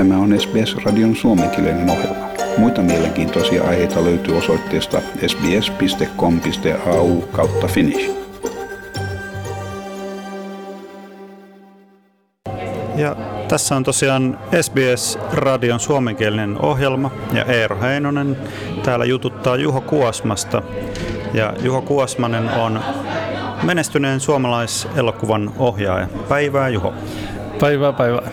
Tämä on SBS-radion suomenkielinen ohjelma. Muita mielenkiintoisia aiheita löytyy osoitteesta sbs.com.au kautta finnish. Ja tässä on tosiaan SBS-radion suomenkielinen ohjelma ja Eero Heinonen täällä jututtaa Juho Kuosmasta. Ja Juho Kuosmanen on menestyneen suomalaiselokuvan ohjaaja. Päivää Juho. Päivää päivää.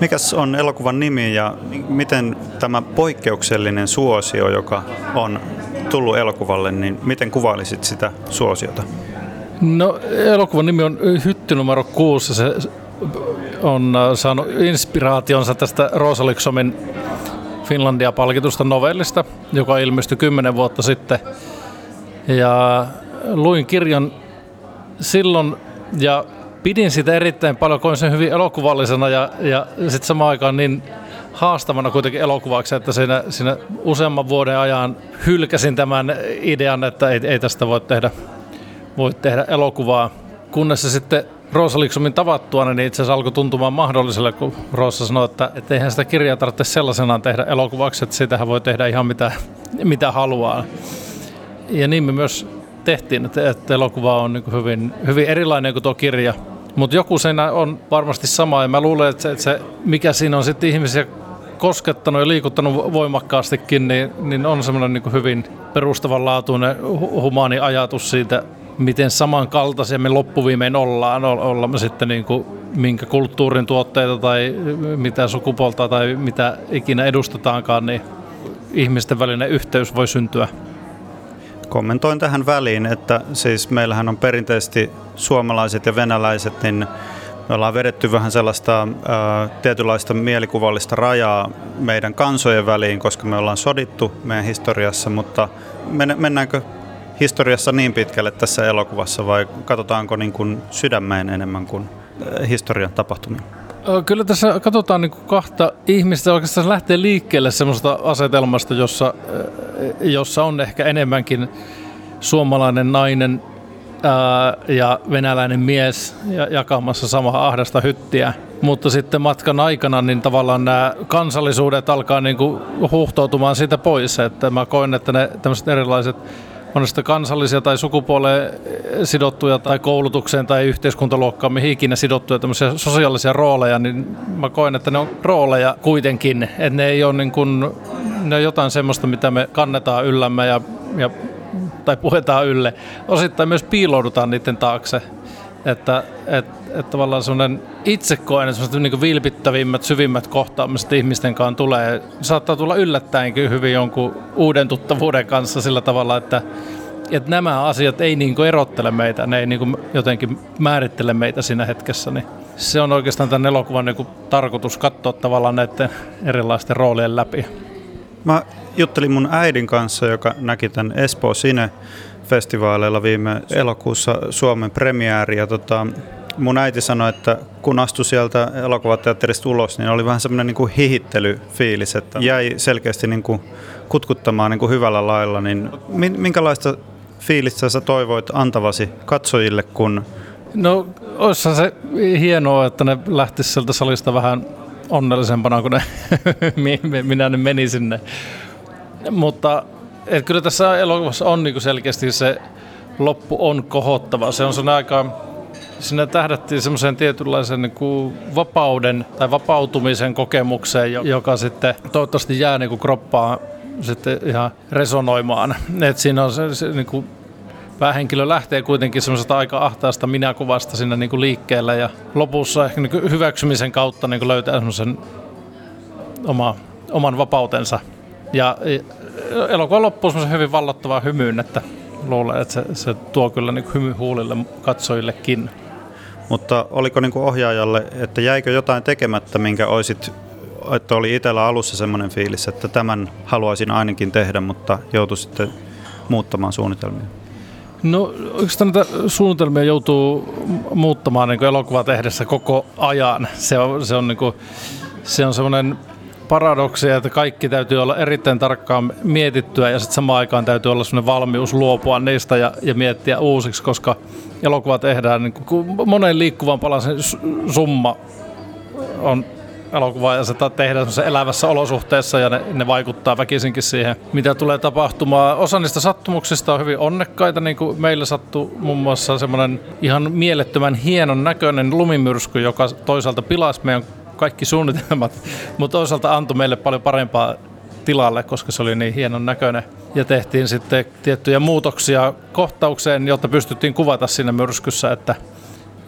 Mikäs on elokuvan nimi ja miten tämä poikkeuksellinen suosio, joka on tullut elokuvalle, niin miten kuvailisit sitä suosiota? No elokuvan nimi on Hytty numero 6. Se on äh, saanut inspiraationsa tästä Rosaliksomin Finlandia-palkitusta novellista, joka ilmestyi kymmenen vuotta sitten. Ja luin kirjan silloin ja pidin sitä erittäin paljon, koin sen hyvin elokuvallisena ja, ja sitten samaan aikaan niin haastavana kuitenkin elokuvaksi, että siinä, siinä useamman vuoden ajan hylkäsin tämän idean, että ei, ei tästä voi tehdä, voi tehdä elokuvaa. Kunnes se sitten Roosa Liksomin tavattua, niin itse asiassa alkoi tuntumaan mahdolliselle, kun Roosa sanoi, että, että eihän sitä kirjaa tarvitse sellaisenaan tehdä elokuvaksi, että sitähän voi tehdä ihan mitä, mitä haluaa. Ja niin me myös tehtiin, että, että elokuva on niin hyvin, hyvin erilainen kuin tuo kirja. Mutta joku siinä on varmasti sama ja mä luulen, että se, että se mikä siinä on sitten ihmisiä koskettanut ja liikuttanut voimakkaastikin, niin, niin on semmoinen niin hyvin perustavanlaatuinen humaani ajatus siitä, miten samankaltaisia me loppuviimein ollaan, ollaan me sitten niin kuin minkä kulttuurin tuotteita tai mitä sukupuolta tai mitä ikinä edustetaankaan, niin ihmisten välinen yhteys voi syntyä. Kommentoin tähän väliin, että siis meillähän on perinteisesti suomalaiset ja venäläiset, niin me ollaan vedetty vähän sellaista ää, tietynlaista mielikuvallista rajaa meidän kansojen väliin, koska me ollaan sodittu meidän historiassa, mutta mennäänkö historiassa niin pitkälle tässä elokuvassa vai katsotaanko niin kuin sydämeen enemmän kuin historian tapahtumia? Kyllä tässä katsotaan niin kuin kahta ihmistä. Oikeastaan lähtee liikkeelle semmoista asetelmasta, jossa, jossa on ehkä enemmänkin suomalainen nainen ää, ja venäläinen mies jakamassa samaa ahdasta hyttiä. Mutta sitten matkan aikana niin tavallaan nämä kansallisuudet alkaa niin kuin huuhtoutumaan siitä pois. Että mä koen, että ne tämmöiset erilaiset on sitten kansallisia tai sukupuoleen sidottuja tai koulutukseen tai yhteiskuntaluokkaan, mihin ikinä sidottuja tämmöisiä sosiaalisia rooleja, niin mä koen, että ne on rooleja kuitenkin, että ne ei ole niin kuin, ne on jotain semmoista, mitä me kannetaan yllämme ja, ja tai puhetaan ylle. Osittain myös piiloudutaan niiden taakse. Että et, et tavallaan semmoinen itse koen, että semmoiset niin vilpittävimmät, syvimmät kohtaamiset ihmisten kanssa tulee. Saattaa tulla yllättäenkin hyvin jonkun uuden tuttavuuden kanssa sillä tavalla, että, että nämä asiat ei niin erottele meitä, ne ei niin jotenkin määrittele meitä siinä hetkessä. Niin se on oikeastaan tämän elokuvan niin tarkoitus katsoa tavallaan näiden erilaisten roolien läpi. Mä juttelin mun äidin kanssa, joka näki tämän Espoo Sine festivaaleilla viime elokuussa Suomen premiääri. Ja tota, mun äiti sanoi, että kun astui sieltä elokuvateatterista ulos, niin oli vähän semmoinen niin hihittelyfiilis, että jäi selkeästi niin kuin kutkuttamaan niin kuin hyvällä lailla. Niin minkälaista fiilistä sä toivoit antavasi katsojille, kun... No, olisi se hienoa, että ne lähtisivät sieltä salista vähän onnellisempana, kun ne, minä ne meni sinne. Mutta et kyllä tässä elokuvassa on niin selkeästi se loppu on kohottava. Se on sen aika, sinne tähdättiin semmoiseen tietynlaisen niin kuin vapauden tai vapautumisen kokemukseen, joka sitten toivottavasti jää niin kuin kroppaan sitten ihan resonoimaan. Et siinä on se, se niin kuin päähenkilö lähtee kuitenkin semmoisesta aika ahtaasta minäkuvasta sinne niin kuin liikkeelle ja lopussa ehkä niin kuin hyväksymisen kautta niin kuin löytää semmoisen oma, oman vapautensa. Ja elokuva loppuu semmoisen hyvin vallottavaa hymyyn, että luulen, että se, se tuo kyllä niin hymy huulille katsojillekin. Mutta oliko niin kuin ohjaajalle, että jäikö jotain tekemättä, minkä olisit, että oli itsellä alussa semmoinen fiilis, että tämän haluaisin ainakin tehdä, mutta joutui sitten muuttamaan suunnitelmia? No oikeastaan näitä suunnitelmia joutuu muuttamaan niin elokuva tehdessä koko ajan. Se on, se on, niin kuin, se on semmoinen paradoksia, että kaikki täytyy olla erittäin tarkkaan mietittyä ja sitten samaan aikaan täytyy olla sellainen valmius luopua niistä ja, ja miettiä uusiksi, koska elokuva tehdään niin kuin monen liikkuvan palasen summa on elokuvaa ja se tehdään elävässä olosuhteessa ja ne, ne vaikuttaa väkisinkin siihen, mitä tulee tapahtumaan. Osa niistä sattumuksista on hyvin onnekkaita, niin kuin meillä sattui muun muassa semmoinen ihan mielettömän hienon näköinen lumimyrsky, joka toisaalta pilasi meidän kaikki suunnitelmat, mutta toisaalta antoi meille paljon parempaa tilalle, koska se oli niin hienon näköinen. Ja tehtiin sitten tiettyjä muutoksia kohtaukseen, jotta pystyttiin kuvata siinä myrskyssä, että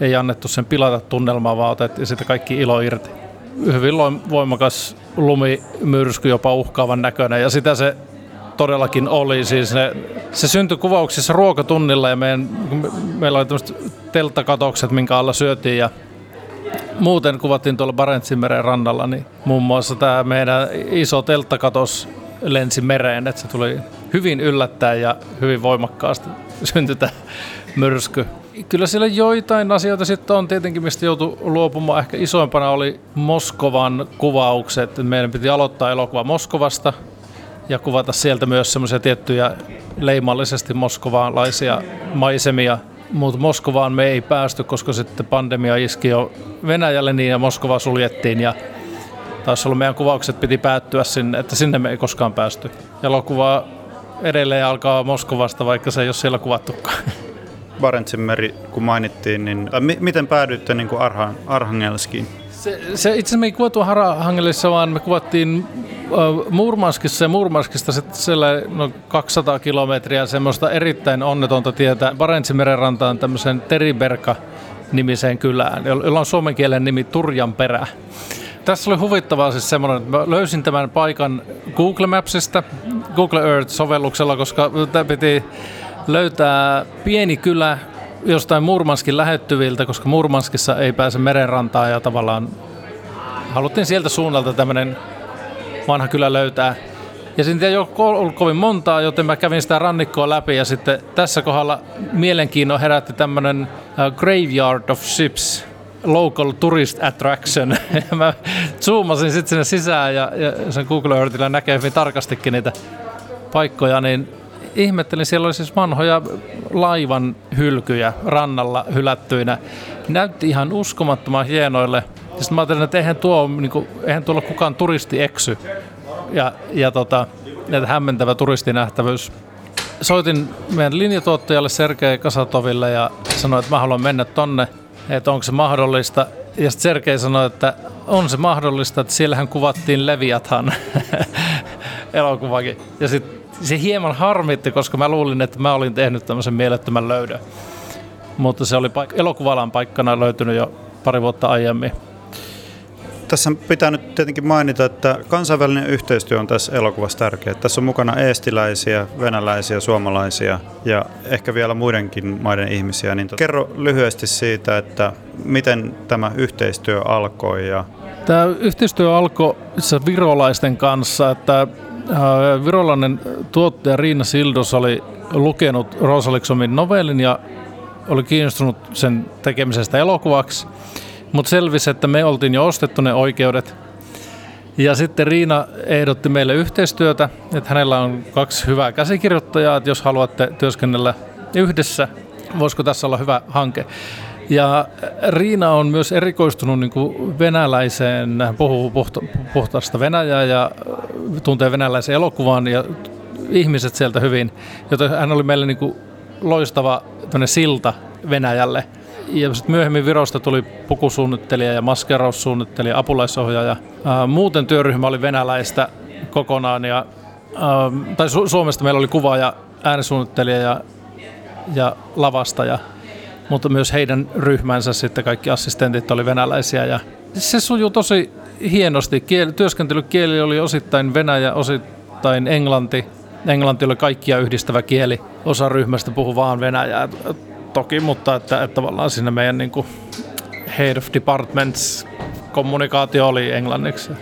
ei annettu sen pilata tunnelmaa, vaan otettiin sitten kaikki ilo irti. Hyvin voimakas lumimyrsky, jopa uhkaavan näköinen, ja sitä se todellakin oli. Siis ne, se syntyi kuvauksissa ruokatunnilla ja meidän, meillä oli tämmöiset telttakatokset, minkä alla syötiin ja muuten kuvattiin tuolla Barentsinmeren rannalla, niin muun muassa tämä meidän iso telttakatos lensi mereen, että se tuli hyvin yllättäen ja hyvin voimakkaasti syntyi tämä myrsky. Kyllä siellä joitain asioita sitten on tietenkin, mistä joutui luopumaan. Ehkä isoimpana oli Moskovan kuvaukset. Meidän piti aloittaa elokuva Moskovasta ja kuvata sieltä myös semmoisia tiettyjä leimallisesti moskovalaisia maisemia. Mutta Moskovaan me ei päästy, koska sitten pandemia iski jo Venäjälle niin ja Moskova suljettiin ja taisi olla meidän kuvaukset piti päättyä sinne, että sinne me ei koskaan päästy. Elokuva edelleen alkaa Moskovasta, vaikka se ei ole siellä kuvattukaan. Barentsin meri, kun mainittiin, niin äh, mi- miten päädyitte niin kuin Arha- Arhangelskiin? Se, se, itse asiassa me ei kuvattu Arhangelissa, vaan me kuvattiin äh, Murmanskissa ja Murmanskista siellä no 200 kilometriä semmoista erittäin onnetonta tietä Barentsin rantaan tämmöisen Teriberka nimiseen kylään, jolla on suomen kielen nimi Turjanperä. Tässä oli huvittavaa siis semmoinen, että mä löysin tämän paikan Google Mapsista, Google Earth-sovelluksella, koska piti löytää pieni kylä jostain Murmanskin lähettyviltä, koska Murmanskissa ei pääse merenrantaan ja tavallaan haluttiin sieltä suunnalta tämmöinen vanha kylä löytää. Ja siinä ei ollut kovin montaa, joten mä kävin sitä rannikkoa läpi ja sitten tässä kohdalla mielenkiinnon herätti tämmöinen uh, Graveyard of Ships, local tourist attraction. Ja mä zoomasin sitten sinne sisään ja, ja sen Google Earthillä näkee hyvin tarkastikin niitä paikkoja, niin ihmettelin, siellä oli siis vanhoja laivan hylkyjä rannalla hylättyinä. Näytti ihan uskomattoman hienoille. Sitten mä ajattelin, että eihän, tuo, niin kuin, eihän tuolla kukaan turisti eksy. Ja, ja tota, että hämmentävä turistinähtävyys. Soitin meidän linjatuottajalle Sergei Kasatoville ja sanoin, että mä haluan mennä tonne, että onko se mahdollista. Ja sitten Sergei sanoi, että on se mahdollista, että siellähän kuvattiin Leviathan elokuvakin. Ja sitten se hieman harmitti, koska mä luulin, että mä olin tehnyt tämmöisen mielettömän löydön. Mutta se oli paik- elokuvalan paikkana löytynyt jo pari vuotta aiemmin. Tässä pitää nyt tietenkin mainita, että kansainvälinen yhteistyö on tässä elokuvassa tärkeä. Tässä on mukana eestiläisiä, venäläisiä, suomalaisia ja ehkä vielä muidenkin maiden ihmisiä. Niin kerro lyhyesti siitä, että miten tämä yhteistyö alkoi. Ja... Tämä yhteistyö alkoi virolaisten kanssa, että Äh, virolainen tuottaja Riina Sildos oli lukenut Rosaliksomin novellin ja oli kiinnostunut sen tekemisestä elokuvaksi, mutta selvisi, että me oltiin jo ostettu ne oikeudet. Ja sitten Riina ehdotti meille yhteistyötä, että hänellä on kaksi hyvää käsikirjoittajaa, että jos haluatte työskennellä yhdessä, voisiko tässä olla hyvä hanke. Ja Riina on myös erikoistunut niin kuin venäläiseen, puhuu puhta, puhtaasta Venäjää ja tuntee venäläisen elokuvan ja ihmiset sieltä hyvin, joten hän oli meille niin kuin loistava silta Venäjälle. Ja sitten myöhemmin Virosta tuli pukusuunnittelija ja maskeraussuunnittelija, apulaisohjaaja. Muuten työryhmä oli venäläistä kokonaan, ja, tai Su- Suomesta meillä oli kuva ja äänisuunnittelija ja, ja lavastaja mutta myös heidän ryhmänsä sitten kaikki assistentit oli venäläisiä ja se sujuu tosi hienosti. Kiel, työskentelykieli oli osittain venäjä, osittain englanti. Englanti oli kaikkia yhdistävä kieli. Osa ryhmästä puhui vaan venäjää toki, mutta että, että tavallaan siinä meidän niin kuin head of departments kommunikaatio oli englanniksi.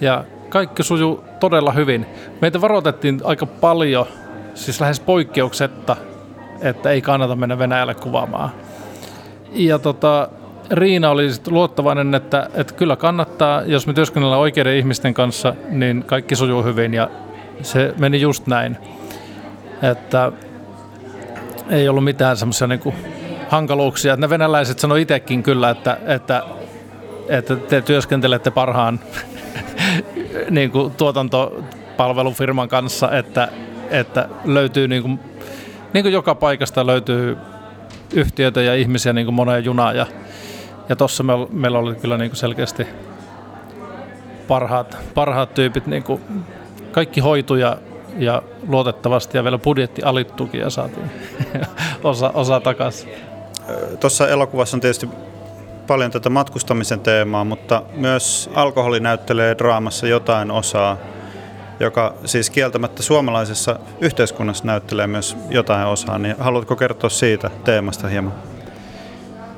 Ja kaikki sujuu todella hyvin. Meitä varoitettiin aika paljon, siis lähes poikkeuksetta, että ei kannata mennä Venäjälle kuvaamaan. Ja tota, Riina oli luottavainen, että, että kyllä kannattaa, jos me työskennellään oikeiden ihmisten kanssa, niin kaikki sujuu hyvin ja se meni just näin. Että ei ollut mitään semmoisia niin hankaluuksia. Ne venäläiset sanoi itsekin kyllä, että, että että te työskentelette parhaan niin kuin tuotantopalvelufirman kanssa, että, että löytyy niin kuin, niin kuin joka paikasta löytyy yhtiöitä ja ihmisiä niin kuin moneen junaan ja, ja tuossa me, meillä oli kyllä niin kuin selkeästi parhaat, parhaat tyypit, niin kuin kaikki hoituja ja luotettavasti ja vielä budjetti alittukin ja saatiin osa, osa takaisin. Tuossa elokuvassa on tietysti paljon tätä matkustamisen teemaa, mutta myös alkoholi näyttelee draamassa jotain osaa, joka siis kieltämättä suomalaisessa yhteiskunnassa näyttelee myös jotain osaa. Niin haluatko kertoa siitä teemasta hieman?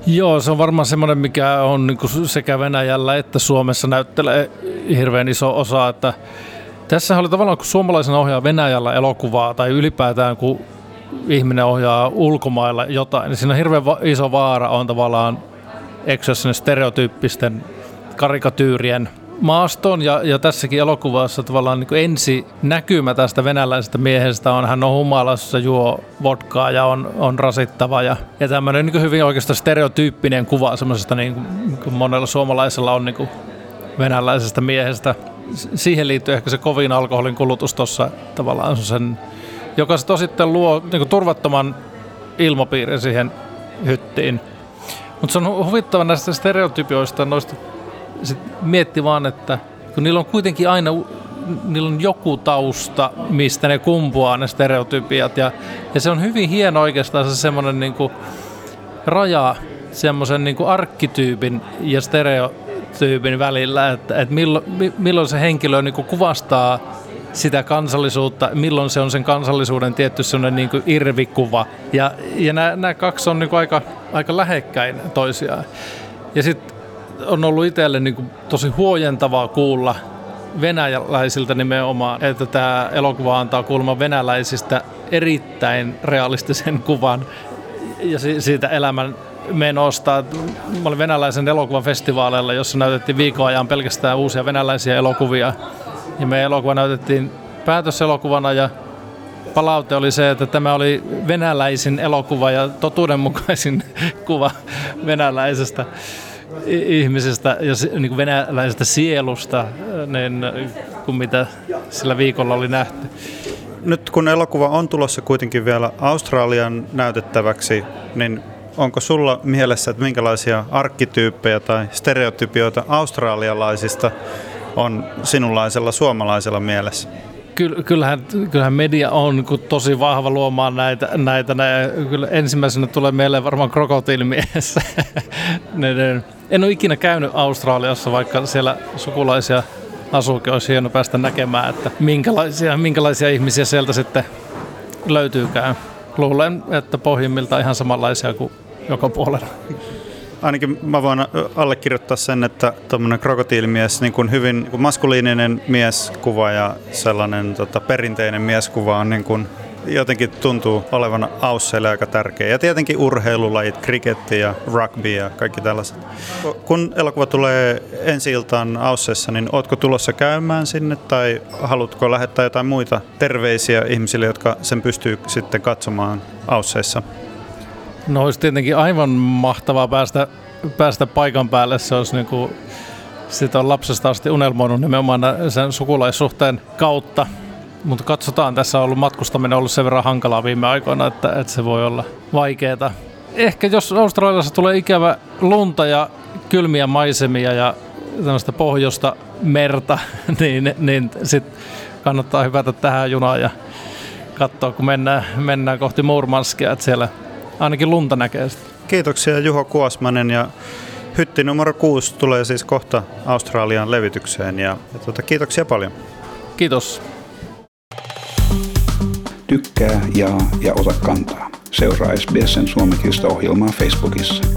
Joo, se on varmaan semmoinen, mikä on niin sekä Venäjällä että Suomessa näyttelee hirveän iso osa, että tässä oli tavallaan, kun suomalaisen ohjaa Venäjällä elokuvaa tai ylipäätään kun ihminen ohjaa ulkomailla jotain, niin siinä on hirveän iso vaara on tavallaan eksyä stereotyyppisten karikatyyrien maastoon ja, ja tässäkin elokuvassa tavallaan niin ensi näkymä tästä venäläisestä miehestä on, hän on humalassa, juo vodkaa ja on, on rasittava. Ja, ja tämmöinen niin hyvin oikeastaan stereotyyppinen kuva semmoisesta niin kuin, niin monella suomalaisella on niin kuin venäläisestä miehestä. Siihen liittyy ehkä se kovin alkoholin kulutus tuossa tavallaan sen, joka sitten luo niin kuin turvattoman ilmapiirin siihen hyttiin. Mutta se on huvittava näistä stereotypioista, noista sit mietti vaan, että kun niillä on kuitenkin aina niillä on joku tausta, mistä ne kumpuaa ne stereotypiat. Ja, ja se on hyvin hieno oikeastaan se semmoinen niin raja semmoisen niin arkkityypin ja stereotyypin välillä, että, että milloin, milloin se henkilö niin kuvastaa sitä kansallisuutta, milloin se on sen kansallisuuden tietty sellainen niin kuin irvikuva. Ja, ja nämä, nämä kaksi on niin kuin aika, aika lähekkäin toisiaan. Ja sitten on ollut itselle niin kuin tosi huojentavaa kuulla venäläisiltä nimenomaan, että tämä elokuva antaa kuulemma venäläisistä erittäin realistisen kuvan ja siitä elämän menosta. Mä olin venäläisen elokuvan festivaaleilla, jossa näytettiin viikon ajan pelkästään uusia venäläisiä elokuvia. Ja me elokuva näytettiin päätöselokuvana ja palaute oli se, että tämä oli venäläisin elokuva ja totuudenmukaisin kuva venäläisestä ihmisestä ja niin kuin venäläisestä sielusta niin, kuin mitä sillä viikolla oli nähty. Nyt kun elokuva on tulossa kuitenkin vielä Australian näytettäväksi, niin onko sulla mielessä, että minkälaisia arkkityyppejä tai stereotypioita australialaisista on sinunlaisella suomalaisella mielessä? kyllähän, kyllähän media on tosi vahva luomaan näitä. näitä näitä. Kyllä ensimmäisenä tulee mieleen varmaan krokotiilimies. en ole ikinä käynyt Australiassa, vaikka siellä sukulaisia asuukin. Olisi hieno päästä näkemään, että minkälaisia, minkälaisia ihmisiä sieltä sitten löytyykään. Luulen, että pohjimmilta ihan samanlaisia kuin joka puolella ainakin mä voin allekirjoittaa sen, että tuommoinen krokotiilimies, niin kuin hyvin niin kuin maskuliininen mieskuva ja sellainen tota, perinteinen mieskuva on niin kuin jotenkin tuntuu olevan Ausseille aika tärkeä. Ja tietenkin urheilulajit, kriketti ja rugby ja kaikki tällaiset. Kun elokuva tulee ensi iltaan Ausseissa, niin ootko tulossa käymään sinne tai haluatko lähettää jotain muita terveisiä ihmisille, jotka sen pystyy sitten katsomaan Ausseissa? No olisi tietenkin aivan mahtavaa päästä, päästä paikan päälle. Se olisi niin kuin, sitä on lapsesta asti unelmoinut nimenomaan sen sukulaissuhteen kautta. Mutta katsotaan, tässä on ollut matkustaminen ollut sen verran hankalaa viime aikoina, että, että se voi olla vaikeaa. Ehkä jos Australiassa tulee ikävä lunta ja kylmiä maisemia ja tämmöistä pohjoista merta, niin, niin sitten kannattaa hypätä tähän junaan ja katsoa, kun mennään, mennään kohti Murmanskia, että siellä ainakin lunta näkee sitä. Kiitoksia Juho Kuosmanen ja hytti numero 6 tulee siis kohta Australian levitykseen ja, ja tuota, kiitoksia paljon. Kiitos. Tykkää, jaa ja ota kantaa. Seuraa SBSn suomenkielistä ohjelmaa Facebookissa.